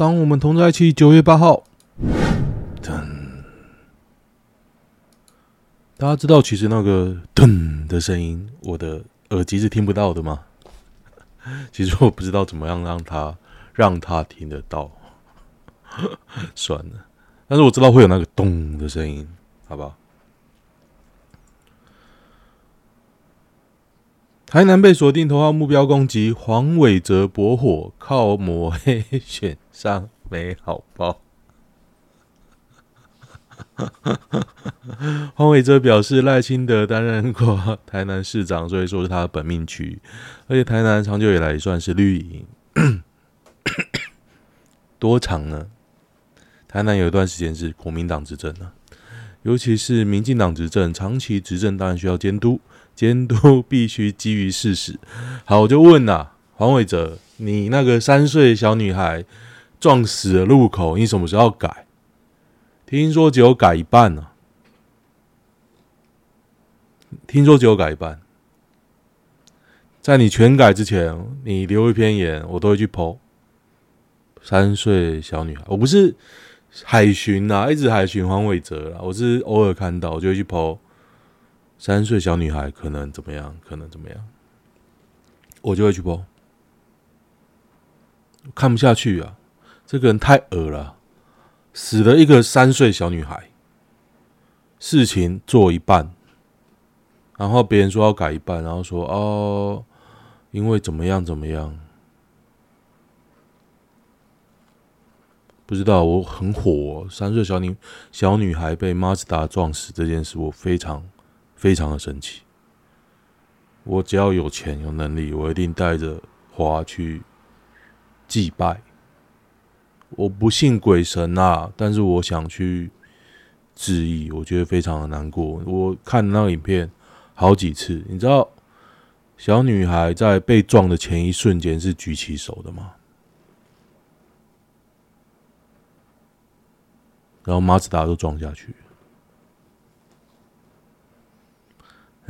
当我们同在一起，九月八号。噔，大家知道其实那个噔的声音，我的耳机是听不到的吗？其实我不知道怎么样让他让他听得到。算了，但是我知道会有那个咚的声音，好不好台南被锁定头号目标攻击，黄伟哲驳火靠抹黑选上没好报。黄伟哲表示，赖清德担任过台南市长，所以说是他的本命区，而且台南长久以来算是绿营。多长呢？台南有一段时间是国民党执政啊，尤其是民进党执政，长期执政当然需要监督。监督必须基于事实。好，我就问呐，黄伟哲，你那个三岁小女孩撞死的路口，你什么时候改？听说只有改一半呢、啊。听说只有改一半。在你全改之前，你留一篇言，我都会去剖。三岁小女孩，我不是海巡呐，一直海巡黄伟哲啦，我是偶尔看到，我就会去剖。三岁小女孩可能怎么样？可能怎么样？我就会去播，看不下去啊！这个人太恶了，死了一个三岁小女孩，事情做一半，然后别人说要改一半，然后说哦，因为怎么样怎么样，不知道，我很火哦。三岁小女小女孩被马自达撞死这件事，我非常。非常的神奇，我只要有钱有能力，我一定带着花去祭拜。我不信鬼神啊，但是我想去致意，我觉得非常的难过。我看那个影片好几次，你知道小女孩在被撞的前一瞬间是举起手的吗？然后马自达都撞下去。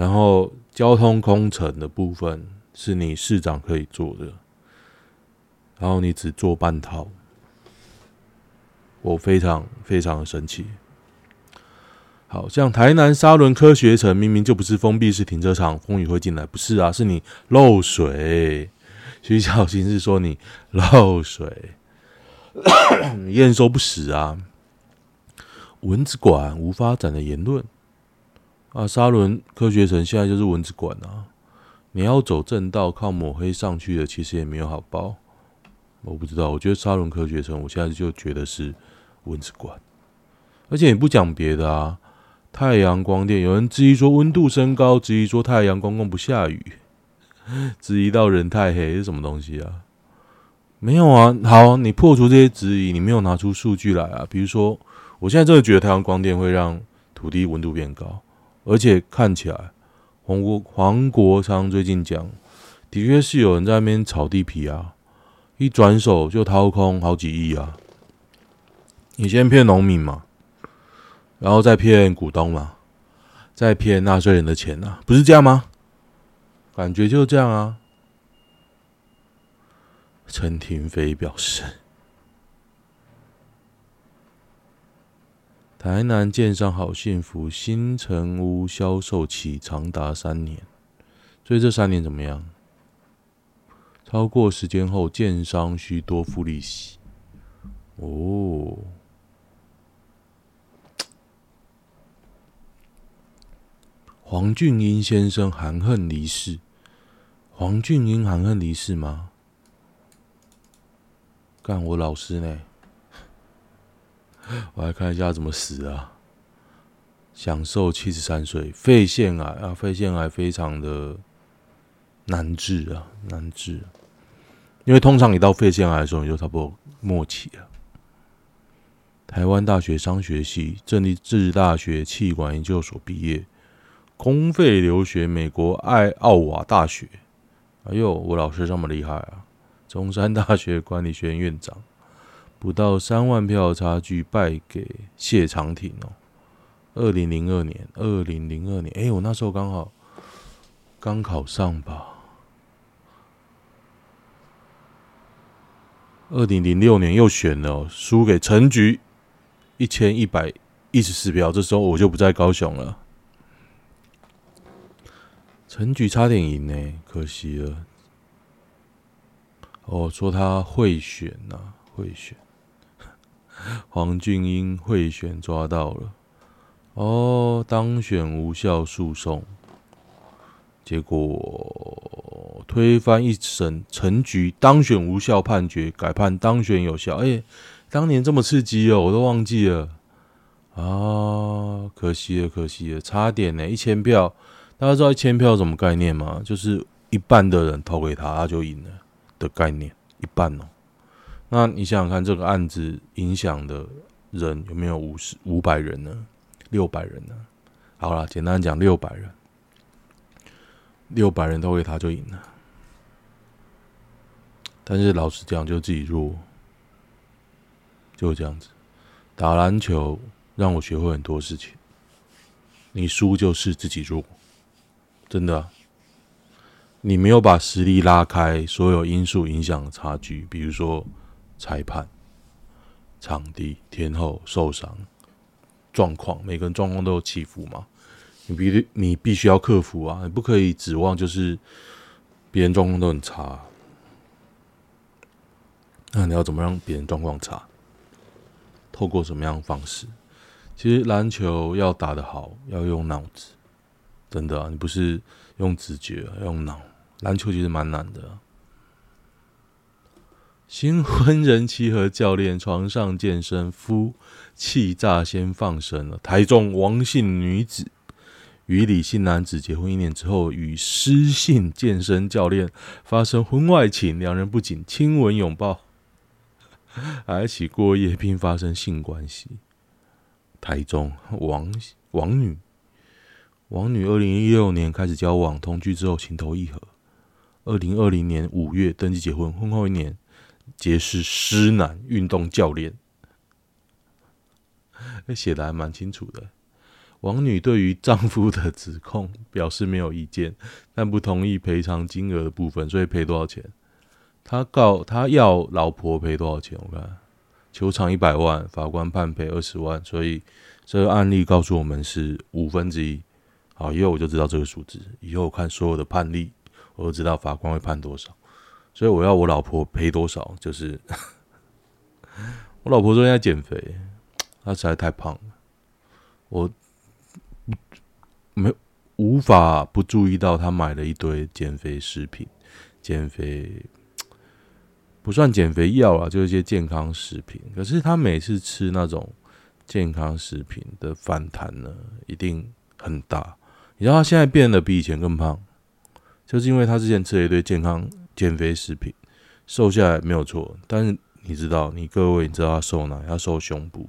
然后交通工程的部分是你市长可以做的，然后你只做半套，我非常非常的生气。好像台南沙仑科学城明明就不是封闭式停车场，风雨会进来，不是啊，是你漏水。徐小新是说你漏水，验收不实啊，蚊子馆无发展的言论。啊，沙伦科学城现在就是蚊子馆啊！你要走正道，靠抹黑上去的，其实也没有好报。我不知道，我觉得沙伦科学城，我现在就觉得是蚊子馆。而且你不讲别的啊，太阳光电有人质疑说温度升高，质疑说太阳公公不下雨，质疑到人太黑是什么东西啊？没有啊，好，你破除这些质疑，你没有拿出数据来啊。比如说，我现在真的觉得太阳光电会让土地温度变高。而且看起来，黄国黄国昌最近讲，的确是有人在那边炒地皮啊，一转手就掏空好几亿啊。你先骗农民嘛，然后再骗股东嘛，再骗纳税人的钱啊，不是这样吗？感觉就这样啊。陈廷妃表示。台南建商好幸福，新成屋销售期长达三年，所以这三年怎么样？超过时间后，建商需多付利息。哦，黄俊英先生含恨离世。黄俊英含恨离世吗？干我老师呢？我来看一下怎么死啊！享受七十三岁，肺腺癌啊，肺腺癌非常的难治啊，难治。因为通常你到肺腺癌的时候，你就差不多末期了。台湾大学商学系、政治大学气管研究所毕业，公费留学美国爱奥瓦大学。哎呦，我老师这么厉害啊！中山大学管理学院院长。不到三万票差距败给谢长廷哦。二零零二年，二零零二年，哎，我那时候刚好刚考上吧。二零零六年又选了，输给陈菊一千一百一十四票。这时候我就不在高雄了。陈菊差点赢呢，可惜了。哦，说他贿选呐、啊，贿选。黄俊英贿选抓到了。哦，当选无效诉讼，结果推翻一审，陈菊当选无效判决，改判当选有效。哎、当年这么刺激哦，我都忘记了啊，可惜了，可惜了，差点呢，一千票，大家知道一千票什么概念吗？就是一半的人投给他，他就赢了的概念，一半哦。那你想想看，这个案子影响的人有没有五十五百人呢？六百人呢？好了，简单讲，六百人，六百人都为他就赢了。但是老实讲，就自己弱，就这样子。打篮球让我学会很多事情。你输就是自己弱，真的。你没有把实力拉开，所有因素影响的差距，比如说裁判、场地、天候、受伤。状况，每个人状况都有起伏嘛，你必你必须要克服啊，你不可以指望就是别人状况都很差，那你要怎么让别人状况差？透过什么样的方式？其实篮球要打得好，要用脑子，真的啊，你不是用直觉，要用脑。篮球其实蛮难的。新婚人妻和教练床上健身夫气炸，先放生了。台中王姓女子与李姓男子结婚一年之后，与失信健身教练发生婚外情，两人不仅亲吻拥抱，还一起过夜并发生性关系。台中王王女王女，二零一六年开始交往，同居之后情投意合，二零二零年五月登记结婚，婚后一年。结是施男运动教练，写的还蛮清楚的。王女对于丈夫的指控表示没有意见，但不同意赔偿金额的部分，所以赔多少钱？他告他要老婆赔多少钱？我看球场一百万，法官判赔二十万，所以这个案例告诉我们是五分之一。好，以后我就知道这个数字，以后看所有的判例，我就知道法官会判多少。所以我要我老婆赔多少？就是 我老婆说要减肥，她实在太胖了，我没无法不注意到她买了一堆减肥食品，减肥不算减肥药啊，就是一些健康食品。可是她每次吃那种健康食品的反弹呢，一定很大。你知道她现在变得比以前更胖，就是因为她之前吃了一堆健康。减肥食品瘦下来没有错，但是你知道，你各位你知道他瘦哪？他瘦胸部，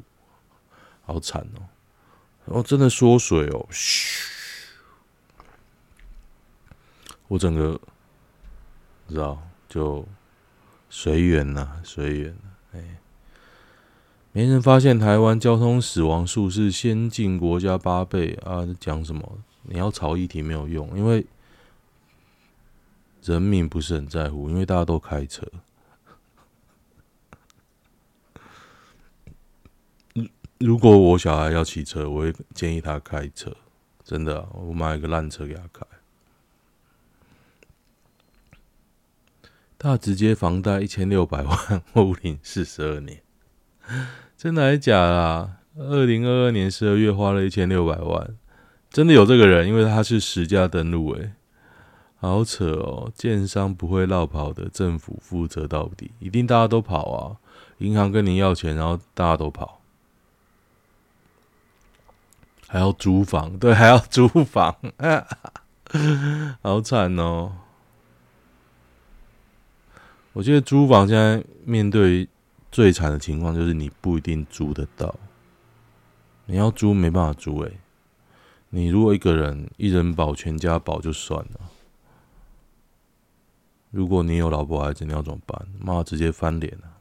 好惨哦！哦，真的缩水哦，嘘！我整个你知道就随缘呐，随缘。哎，没人发现台湾交通死亡数是先进国家八倍啊！讲什么？你要炒议题没有用，因为。人民不是很在乎，因为大家都开车。如果我小孩要骑车，我会建议他开车。真的，我买一个烂车给他开。他直接房贷一千六百万，屋龄四十二年，真的还是假的啊？二零二二年十二月花了一千六百万，真的有这个人，因为他是实价登录诶。好扯哦！建商不会落跑的，政府负责到底，一定大家都跑啊！银行跟你要钱，然后大家都跑，还要租房，对，还要租房，好惨哦！我觉得租房现在面对最惨的情况，就是你不一定租得到，你要租没办法租诶，你如果一个人一人保全家保就算了。如果你有老婆孩子，你要怎么办？妈，直接翻脸了！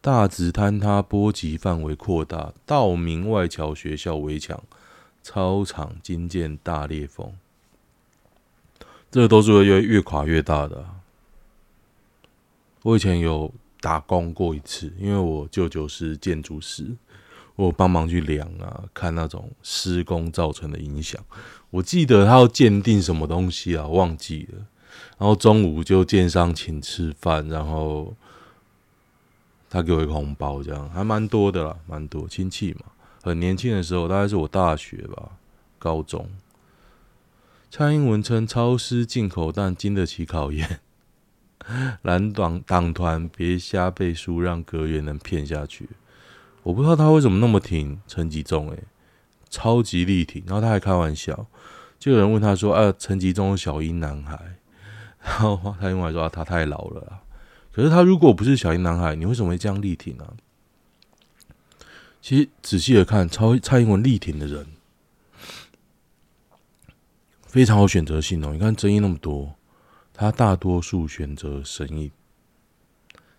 大直坍塌波及范围扩大，道明外侨学校围墙、操场惊见大裂缝，这个都是会越越垮越大的。我以前有打工过一次，因为我舅舅是建筑师，我帮忙去量啊，看那种施工造成的影响。我记得他要鉴定什么东西啊，忘记了。然后中午就建商请吃饭，然后他给我一个红包，这样还蛮多的啦，蛮多亲戚嘛。很年轻的时候，大概是我大学吧，高中。蔡英文称超师进口蛋经得起考验，蓝党党团别瞎背书，让阁员能骗下去。我不知道他为什么那么挺陈吉仲，诶，超级力挺。然后他还开玩笑，就有人问他说：“啊，陈吉仲小英男孩。”然后蔡英文说：“，他太老了啊。”可是他如果不是小英男孩，你为什么会这样力挺呢？其实仔细的看，超蔡英文力挺的人。非常有选择性哦！你看争议那么多，他大多数选择神隐，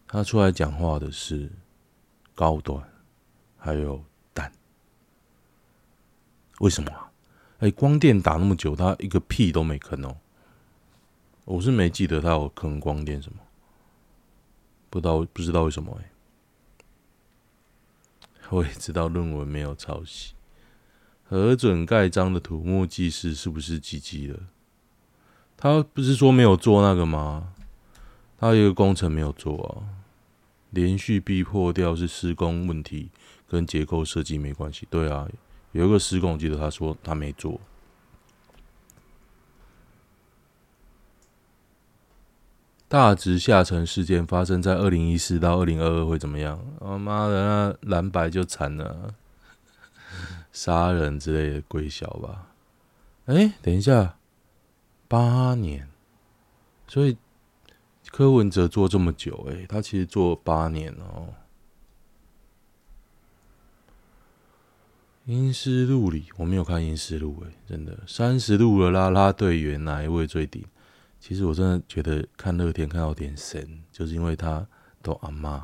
他出来讲话的是高端，还有。为什么啊？哎，光电打那么久，他一个屁都没吭哦。我是没记得他有坑光电什么，不知道不知道为什么哎。我也知道论文没有抄袭。核准盖章的土木技师是不是鸡鸡了？他不是说没有做那个吗？他一个工程没有做啊，连续壁破掉是施工问题，跟结构设计没关系。对啊，有一个施工，我记得他说他没做。大直下沉事件发生在二零一四到二零二二会怎么样？我妈的，那蓝白就惨了。杀人之类的归小吧。哎、等一下，八年，所以柯文哲做这么久，哎，他其实做八年哦。阴湿路里我没有看阴湿路，哎，真的三十路的啦啦队员哪一位最顶？其实我真的觉得看乐天看到点神，就是因为他都阿嬷，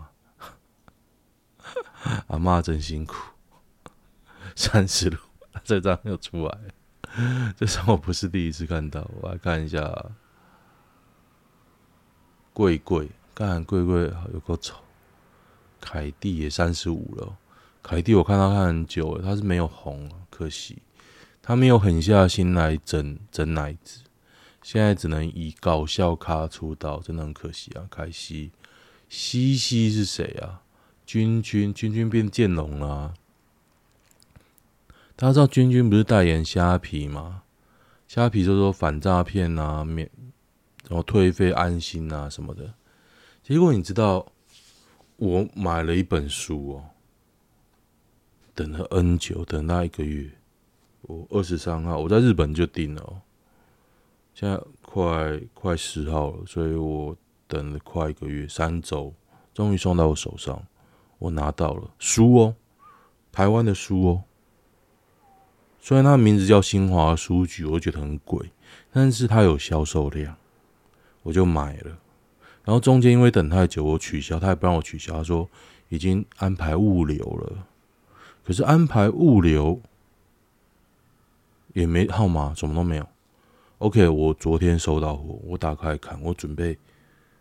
阿嬷真辛苦。三十路，这张又出来，这张我不是第一次看到，我来看一下。贵贵，看贵贵有够丑。凯蒂也三十五了，凯蒂我看他看很久了，他是没有红，可惜他没有狠下心来整整奶子，现在只能以搞笑咖出道，真的很可惜啊。凯西，西西是谁啊？君君，君君变剑龙了啊。大家知道君君不是代言虾皮吗？虾皮就说反诈骗啊，免然后退费安心啊什么的。结果你知道，我买了一本书哦，等了 N 久，等那一个月，我二十三号我在日本就订了哦，现在快快十号了，所以我等了快一个月，三周，终于送到我手上，我拿到了书哦，台湾的书哦。虽然它名字叫新华书局，我觉得很贵，但是它有销售量，我就买了。然后中间因为等太久，我取消，他也不让我取消，他说已经安排物流了。可是安排物流也没号码，什么都没有。OK，我昨天收到货，我打开看，我准备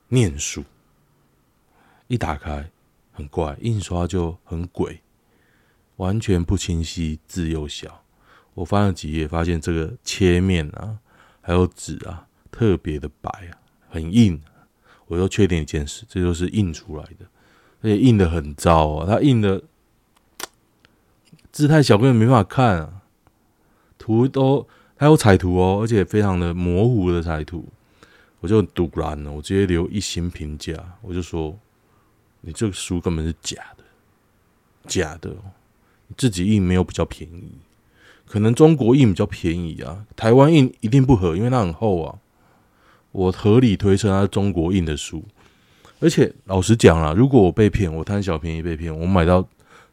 念书，一打开很怪，印刷就很鬼，完全不清晰，字又小。我翻了几页，发现这个切面啊，还有纸啊，特别的白啊，很硬。我又确定一件事，这就是印出来的，而且印的很糟啊，它印的字太小，根本没办法看啊。图都还有彩图哦，而且非常的模糊的彩图，我就赌烂了，我直接留一星评价，我就说你这个书根本是假的，假的，你自己印没有比较便宜。可能中国印比较便宜啊，台湾印一定不合，因为它很厚啊。我合理推测它是中国印的书，而且老实讲啦，如果我被骗，我贪小便宜被骗，我买到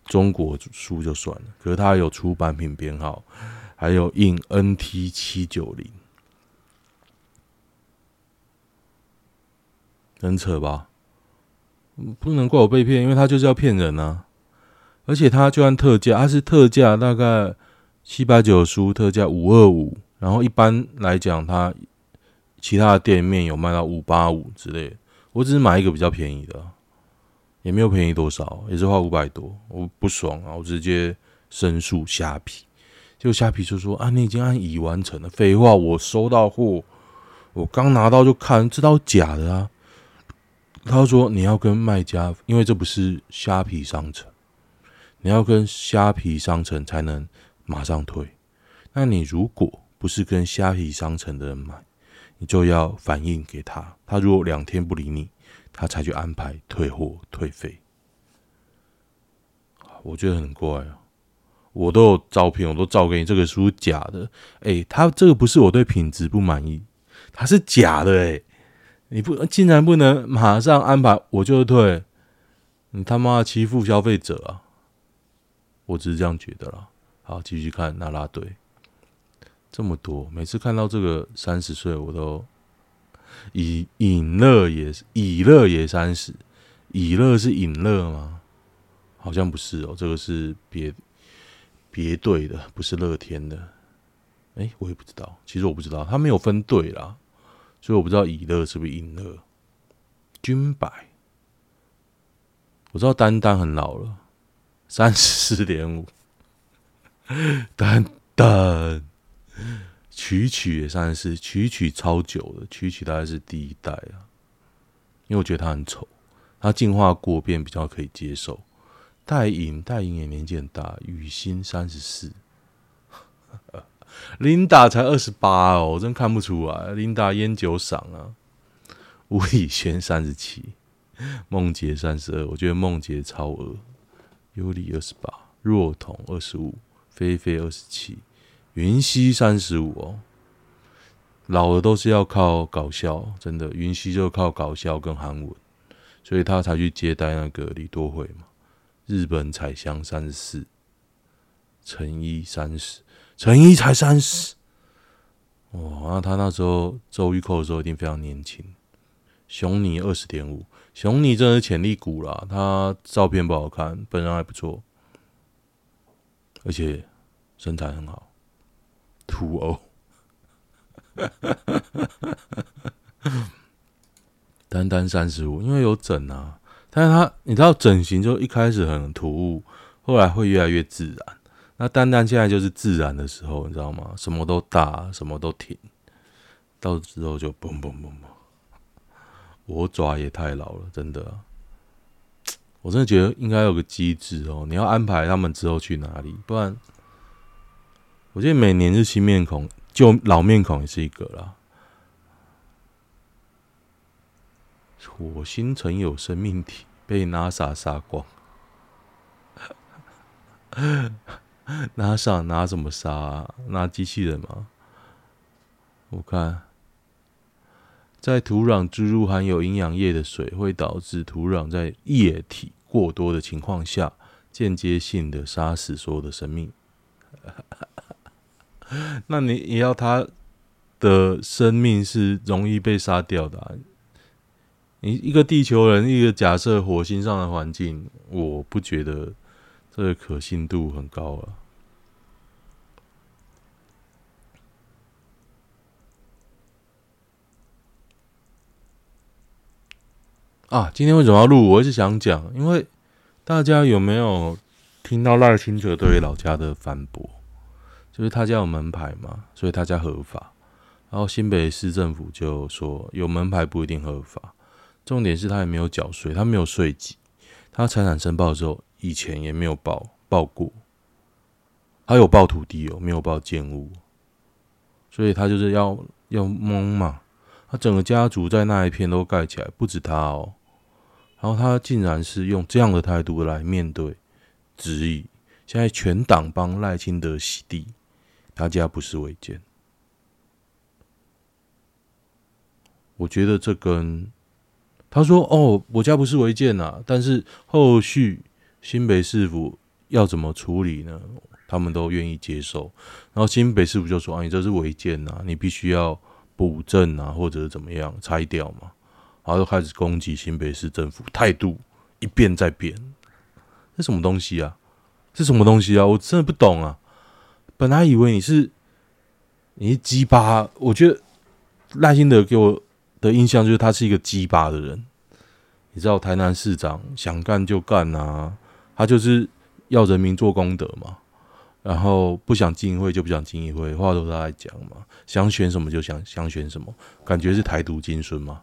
中国书就算了。可是它有出版品编号，还有印 NT 七九零，很扯吧？不能怪我被骗，因为它就是要骗人啊。而且它就按特价，它是特价大概。七百九的书特价五二五，然后一般来讲，它其他的店面有卖到五八五之类的。我只是买一个比较便宜的，也没有便宜多少，也是花五百多。我不爽啊，我直接申诉虾皮。就虾皮就说啊，你已经按已完成了。废话，我收到货，我刚拿到就看，知道假的啊。他说你要跟卖家，因为这不是虾皮商城，你要跟虾皮商城才能马上退。那你如果不是跟虾皮商城的人买，你就要反映给他。他如果两天不理你，他才去安排退货退费。我觉得很怪啊。我都有照片，我都照给你。这个书假的，哎、他这个不是我对品质不满意，他是假的、欸，你不竟然不能马上安排我就退，你他妈欺负消费者啊！我只是这样觉得啦。好，继续看那拉队，这么多，每次看到这个三十岁，我都以隐乐也是以乐也三十，以乐是隐乐吗？好像不是哦，这个是别。别队的不是乐天的，哎、我也不知道。其实我不知道，他没有分队啦，所以我不知道以乐是不是隐乐。军百，我知道丹丹很老了，三十四点五。丹丹，曲曲也三十四，曲曲超久了，曲曲大概是第一代啊，因为我觉得他很丑，他进化过变比较可以接受。戴颖，戴颖也年纪很大，雨欣三十四，琳达才二十八哦，我真看不出来。琳达烟酒嗓啊，吴以轩三十七，梦洁三十二，我觉得梦洁超额。尤里二十八，若彤二十五，菲菲二十七，云溪三十五哦。老的都是要靠搞笑，真的，云溪就靠搞笑跟韩文，所以他才去接待那个李多惠嘛。日本彩香三十四，陈一三十，陈一才三十，哇！那他那时候周玉蔻的时候一定非常年轻。熊尼二十点五，熊尼真的是潜力股啦。他照片不好看，本人还不错，而且身材很好。土欧，单单三十五，因为有整啊。但是他，你知道整形就一开始很突兀，后来会越来越自然。那丹丹现在就是自然的时候，你知道吗？什么都大，什么都挺，到之后就嘣嘣嘣嘣。我爪也太老了，真的。我真的觉得应该有个机制哦，你要安排他们之后去哪里，不然我觉得每年是新面孔，旧老面孔也是一个啦。火星曾有生命体被 NASA 杀光，NASA 拿什么杀啊？拿机器人吗？我看，在土壤注入含有营养液的水，会导致土壤在液体过多的情况下，间接性的杀死所有的生命。那你也要他的生命是容易被杀掉的？你一个地球人，一个假设火星上的环境，我不觉得这个可信度很高啊。啊，今天为什么要录？我一直想讲，因为大家有没有听到赖清德对老家的反驳？就是他家有门牌嘛，所以他家合法。然后新北市政府就说有门牌不一定合法。重点是他也没有缴税，他没有税籍，他财产申报的时候以前也没有报报过，他有报土地哦，没有报建物，所以他就是要要蒙嘛，他整个家族在那一片都盖起来，不止他哦，然后他竟然是用这样的态度来面对质疑，现在全党帮赖清德洗地，他家不是违建，我觉得这跟。他说：“哦，我家不是违建啊，但是后续新北市府要怎么处理呢？他们都愿意接受。然后新北市府就说：‘啊，你这是违建啊，你必须要补正啊，或者怎么样拆掉嘛。’然后就开始攻击新北市政府，态度一变再变。这什么东西啊？这什么东西啊？我真的不懂啊！本来以为你是你是鸡巴，我觉得赖心德给我。”的印象就是他是一个鸡巴的人，你知道台南市长想干就干啊，他就是要人民做功德嘛。然后不想进议会就不想进议会，话都在讲嘛。想选什么就想想选什么，感觉是台独金孙嘛，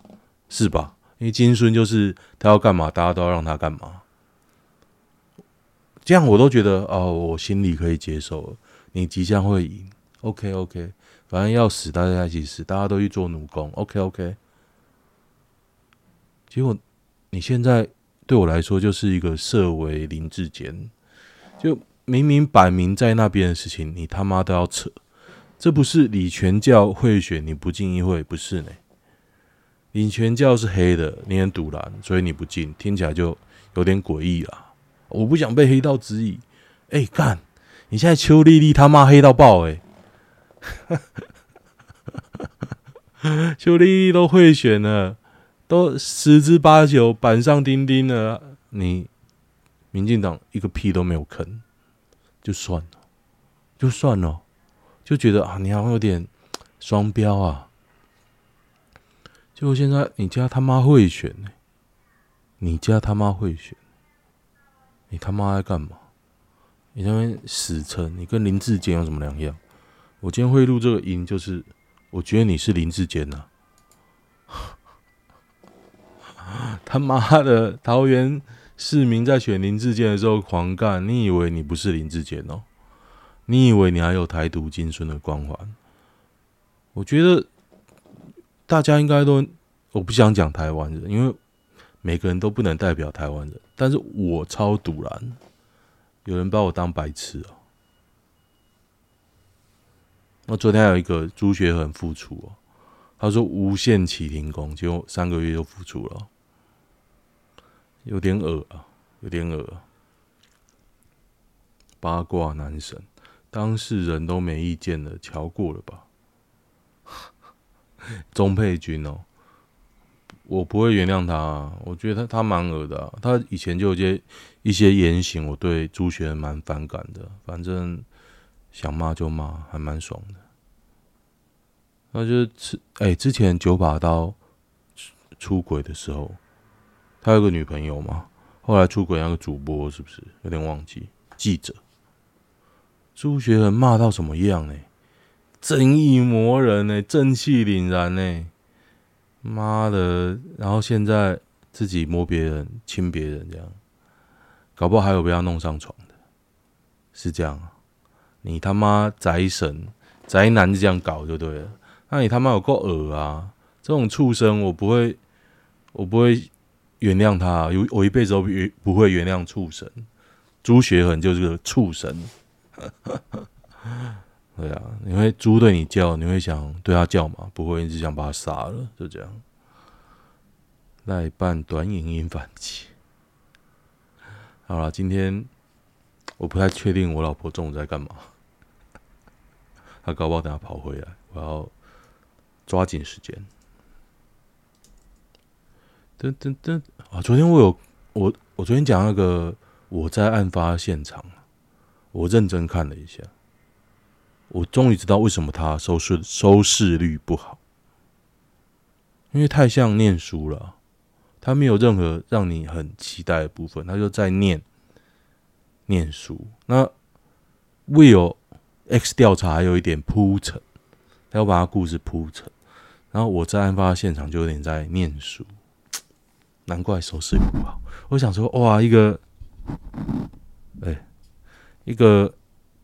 是吧？因为金孙就是他要干嘛，大家都要让他干嘛。这样我都觉得哦，我心里可以接受了。你即将会赢，OK OK，反正要死大家一起死，大家都去做奴工，OK OK。结果你现在对我来说就是一个设为林志坚，就。明明摆明在那边的事情，你他妈都要扯，这不是李全教贿选你不进议会，不是呢？李全教是黑的，你很赌烂，所以你不进，听起来就有点诡异啊。我不想被黑道质疑，哎、干，你现在邱丽丽他妈黑到爆哎、欸，邱丽丽都贿选了，都十之八九板上钉钉了，你民进党一个屁都没有吭。就算了，就算了，就觉得啊，你好像有点双标啊。结果现在你家他妈会选呢、你家他妈会选，你他妈在干嘛？你那边死撑，你跟林志坚有什么两样？我今天会录这个音，就是我觉得你是林志坚呐。他妈的，桃园。市民在选林志坚的时候狂干，你以为你不是林志坚哦？你以为你还有台独金孙的光环？我觉得大家应该都，我不想讲台湾人，因为每个人都不能代表台湾人。但是我超赌烂，有人把我当白痴哦。那昨天有一个朱学恒复出哦，他说无限期停工，结果三个月就复出了。有点恶啊，有点恶啊！八卦男神，当事人都没意见了，瞧过了吧？钟佩君哦，我不会原谅他啊，我觉得他他蛮恶的，他以前就有些一些言行，我对朱学恒蛮反感的。反正想骂就骂，还蛮爽的。那就是哎，之前九把刀出轨的时候。他有个女朋友嘛？后来出轨那个主播是不是有点忘记？记者朱学恒骂到什么样呢？正义魔人呢？正气凛然呢？妈的！然后现在自己摸别人、亲别人这样，搞不好还有被他弄上床的，是这样？你他妈宅神宅男就这样搞就对了？那你他妈有够恶啊！这种畜生我不会，我不会。原谅他，有我一辈子都不会原谅畜生。朱学恒就是个畜生。对啊，你会猪对你叫，你会想对他叫吗？不会，一直想把他杀了，就这样。赖办短影音反击。好了，今天我不太确定我老婆中午在干嘛。她搞不好等下跑回来，我要抓紧时间。噔噔噔啊！昨天我有我我昨天讲那个我在案发现场，我认真看了一下，我终于知道为什么他收视收视率不好，因为太像念书了，他没有任何让你很期待的部分，他就在念念书。那为有 X 调查还有一点铺陈，他要把他故事铺陈，然后我在案发现场就有点在念书。难怪收视率不好。我想说，哇，一个，哎、一个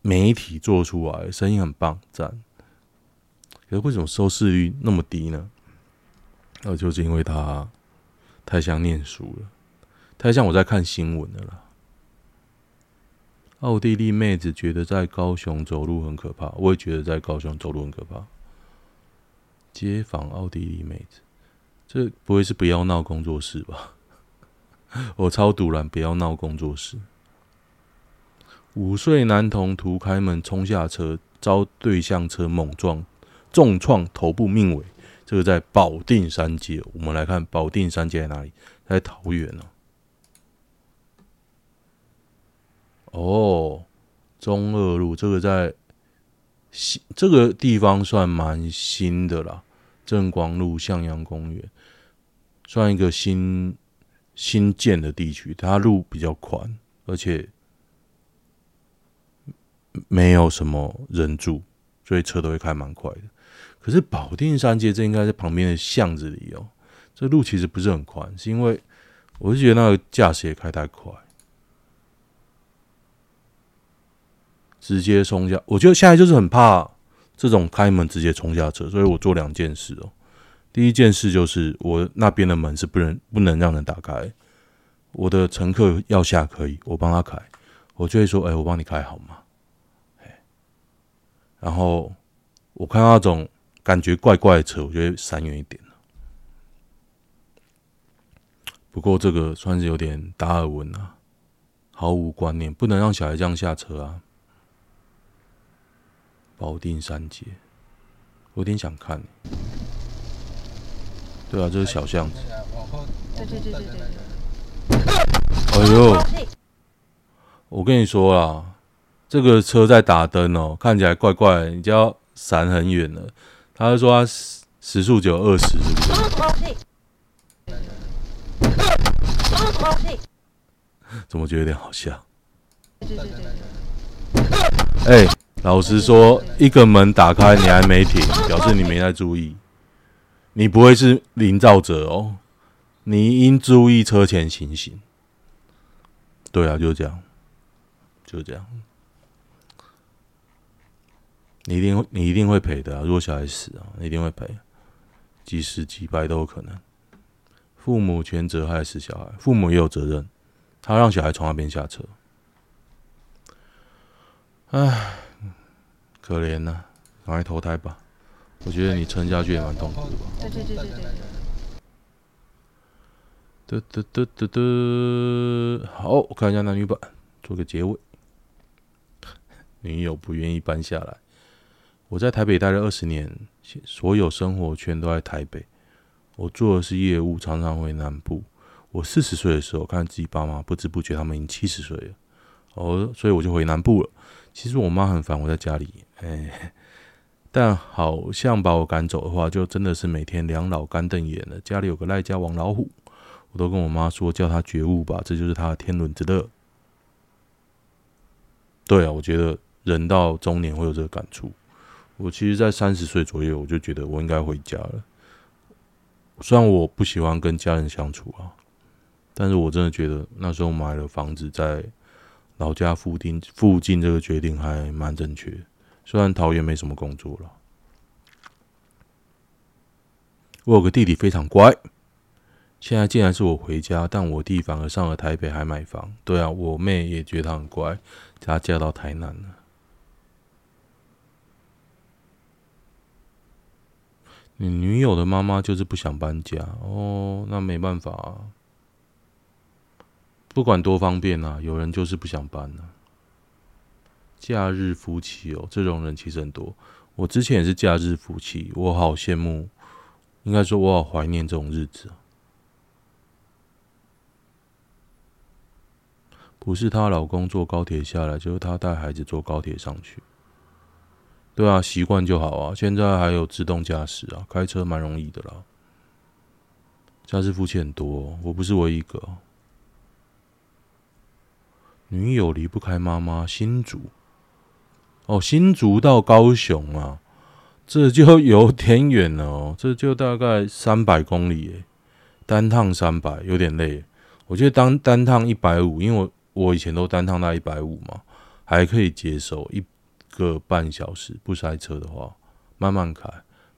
媒体做出来，声音很棒，赞。可是为什么收视率那么低呢？那就是因为他太像念书了，太像我在看新闻的了。奥地利妹子觉得在高雄走路很可怕，我也觉得在高雄走路很可怕。街访奥地利妹子。这不会是不要闹工作室吧？我超赌烂，不要闹工作室。五岁男童图开门冲下车，遭对向车猛撞，重创头部命危。这个在保定三街。我们来看保定三街在哪里？在桃园呢。哦，中二路这个在新这个地方算蛮新的啦。正光路向阳公园，算一个新新建的地区，它路比较宽，而且没有什么人住，所以车都会开蛮快的。可是保定三街这应该在旁边的巷子里哦，这路其实不是很宽，是因为我是觉得那个驾驶也开太快，直接冲下。我觉得现在就是很怕这种开门直接冲下车，所以我做两件事哦。第一件事就是我那边的门是不能不能让人打开，我的乘客要下可以，我帮他开，我就会说：“哎，我帮你开好吗？”然后我看到那种。感觉怪怪的车，我觉得闪远一点。不过这个算是有点达尔文啊，毫无观念，不能让小孩这样下车啊。保定三街，我有点想看。对啊，这是小巷子。对对对对对。哎呦！我跟你说啊，这个车在打灯哦，看起来怪怪的，你就要闪很远了。他就说他时速只有二十，是不是？怎么觉得有点好笑？哎，老实说，一个门打开你还没停，表示你没在注意。你不会是林造者哦，你应注意车前情形。对啊，就这样，就这样。你一定会，你一定会赔的啊！如果小孩死啊，你一定会赔，几十几百都有可能。父母全责害死小孩，父母也有责任，他让小孩从那边下车。唉，可怜呐、啊，赶快投胎吧！我觉得你撑下去也蛮痛苦的吧？对对对对对。得得得得得，好，我看一下男女版，做个结尾。女友不愿意搬下来。我在台北待了二十年，所有生活圈都在台北。我做的是业务，常常回南部。我四十岁的时候，看自己爸妈，不知不觉他们已经七十岁了。哦，所以我就回南部了。其实我妈很烦我在家里，哎，但好像把我赶走的话，就真的是每天两老干瞪眼了。家里有个赖家王老虎，我都跟我妈说，叫他觉悟吧，这就是他的天伦之乐。对啊，我觉得人到中年会有这个感触。我其实，在三十岁左右，我就觉得我应该回家了。虽然我不喜欢跟家人相处啊，但是我真的觉得那时候买了房子在老家附近，附近这个决定还蛮正确。虽然桃园没什么工作了，我有个弟弟非常乖。现在竟然是我回家，但我弟反而上了台北还买房。对啊，我妹也觉得他很乖，他嫁到台南了。你女友的妈妈就是不想搬家哦，那没办法啊。不管多方便啊，有人就是不想搬啊。假日夫妻哦，这种人其实很多。我之前也是假日夫妻，我好羡慕，应该说我好怀念这种日子。不是她老公坐高铁下来，就是她带孩子坐高铁上去。对啊，习惯就好啊。现在还有自动驾驶啊，开车蛮容易的啦。家事夫妻很多，我不是唯一一个。女友离不开妈妈，新竹。哦，新竹到高雄啊，这就有点远了哦。这就大概三百公里耶，单趟三百，有点累。我觉得单单趟一百五，因为我我以前都单趟到一百五嘛，还可以接受一。个半小时不塞车的话，慢慢开。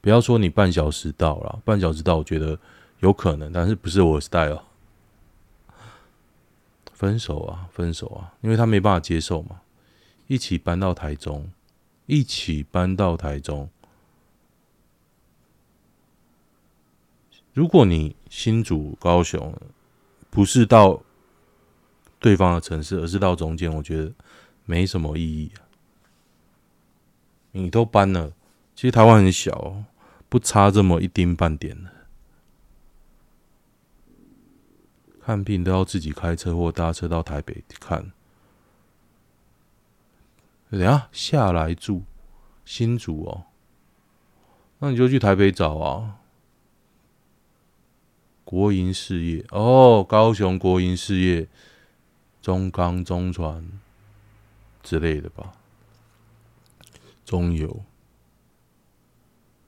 不要说你半小时到了，半小时到我觉得有可能，但是不是我 style。分手啊，分手啊，因为他没办法接受嘛。一起搬到台中，一起搬到台中。如果你新竹、高雄，不是到对方的城市，而是到中间，我觉得没什么意义。你都搬了，其实台湾很小，不差这么一丁半点的。看病都要自己开车或搭车到台北看。等下下来住新竹哦，那你就去台北找啊。国营事业哦，高雄国营事业，中钢、中船之类的吧，中游。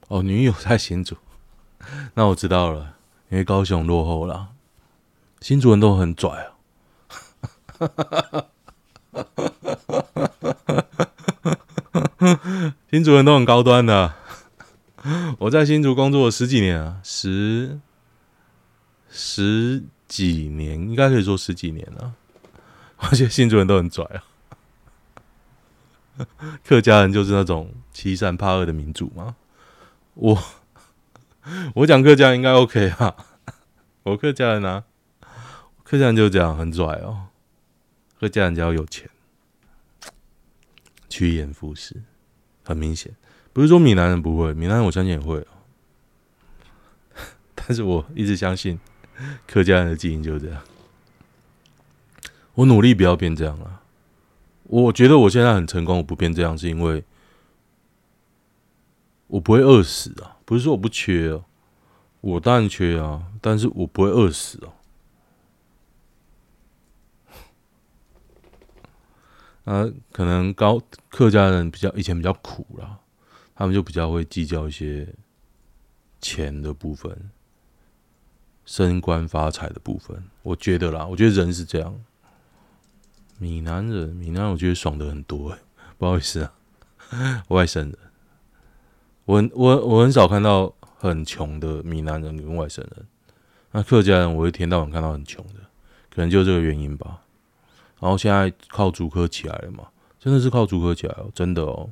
哦，女友在新竹，那我知道了，因为高雄落后了，新竹人都很拽啊。新竹人都很高端的，我在新竹工作了十几年啊，十十几年，应该可以说十几年了。而且新竹人都很拽啊，客家人就是那种欺善怕恶的民族嘛。我 我讲客家应该 OK 啊，我客家人啊，客家人就这样很拽哦，客家人只要有钱，趋炎附势。很明显，不是说闽南人不会，闽南人我相信也会哦。但是我一直相信客家人的基因就是这样。我努力不要变这样啊！我觉得我现在很成功，我不变这样是因为我不会饿死啊！不是说我不缺哦，我当然缺啊，但是我不会饿死哦。啊，可能高客家人比较以前比较苦啦，他们就比较会计较一些钱的部分、升官发财的部分。我觉得啦，我觉得人是这样。闽南人，闽南人我觉得爽的很多哎，不好意思啊，外省人，我我我很少看到很穷的闽南人跟外省人。那客家人，我一天到晚看到很穷的，可能就这个原因吧。然后现在靠主科起来了嘛？真的是靠主科起来哦，真的哦。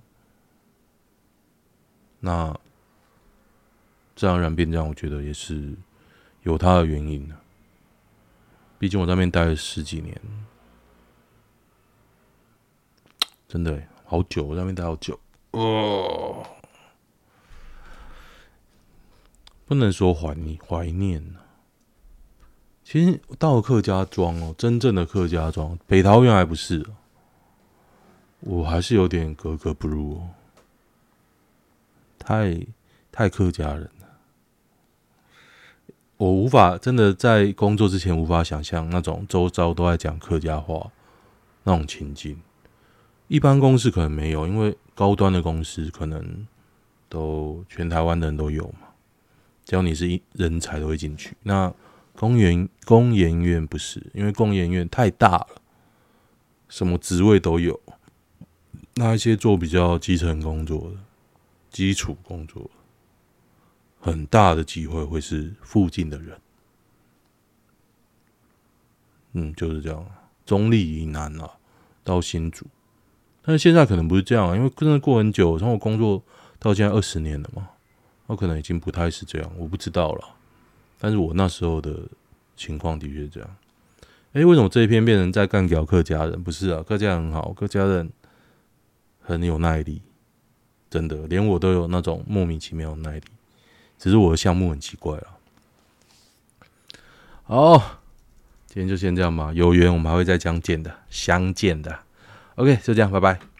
那自然而然变这样，我觉得也是有它的原因的。毕竟我在那边待了十几年，真的好久，我在那边待好久。哦。不能说怀念怀念。其实到了客家庄哦，真正的客家庄，北桃园还不是，我还是有点格格不入哦，太太客家人了，我无法真的在工作之前无法想象那种周遭都在讲客家话那种情境。一般公司可能没有，因为高端的公司可能都全台湾的人都有嘛，只要你是一人才都会进去。那公研工研院不是，因为工研院太大了，什么职位都有。那一些做比较基层工作的、基础工作，很大的机会会是附近的人。嗯，就是这样。中坜以南啊，到新竹，但是现在可能不是这样啊，因为真的过很久，从我工作到现在二十年了嘛，那可能已经不太是这样，我不知道了。但是我那时候的情况的确是这样。哎，为什么这一篇变成在干掉客家人？不是啊，客家人很好，客家人很有耐力，真的，连我都有那种莫名其妙的耐力。只是我的项目很奇怪啊。好，今天就先这样吧，有缘我们还会再相见的，相见的。OK，就这样，拜拜。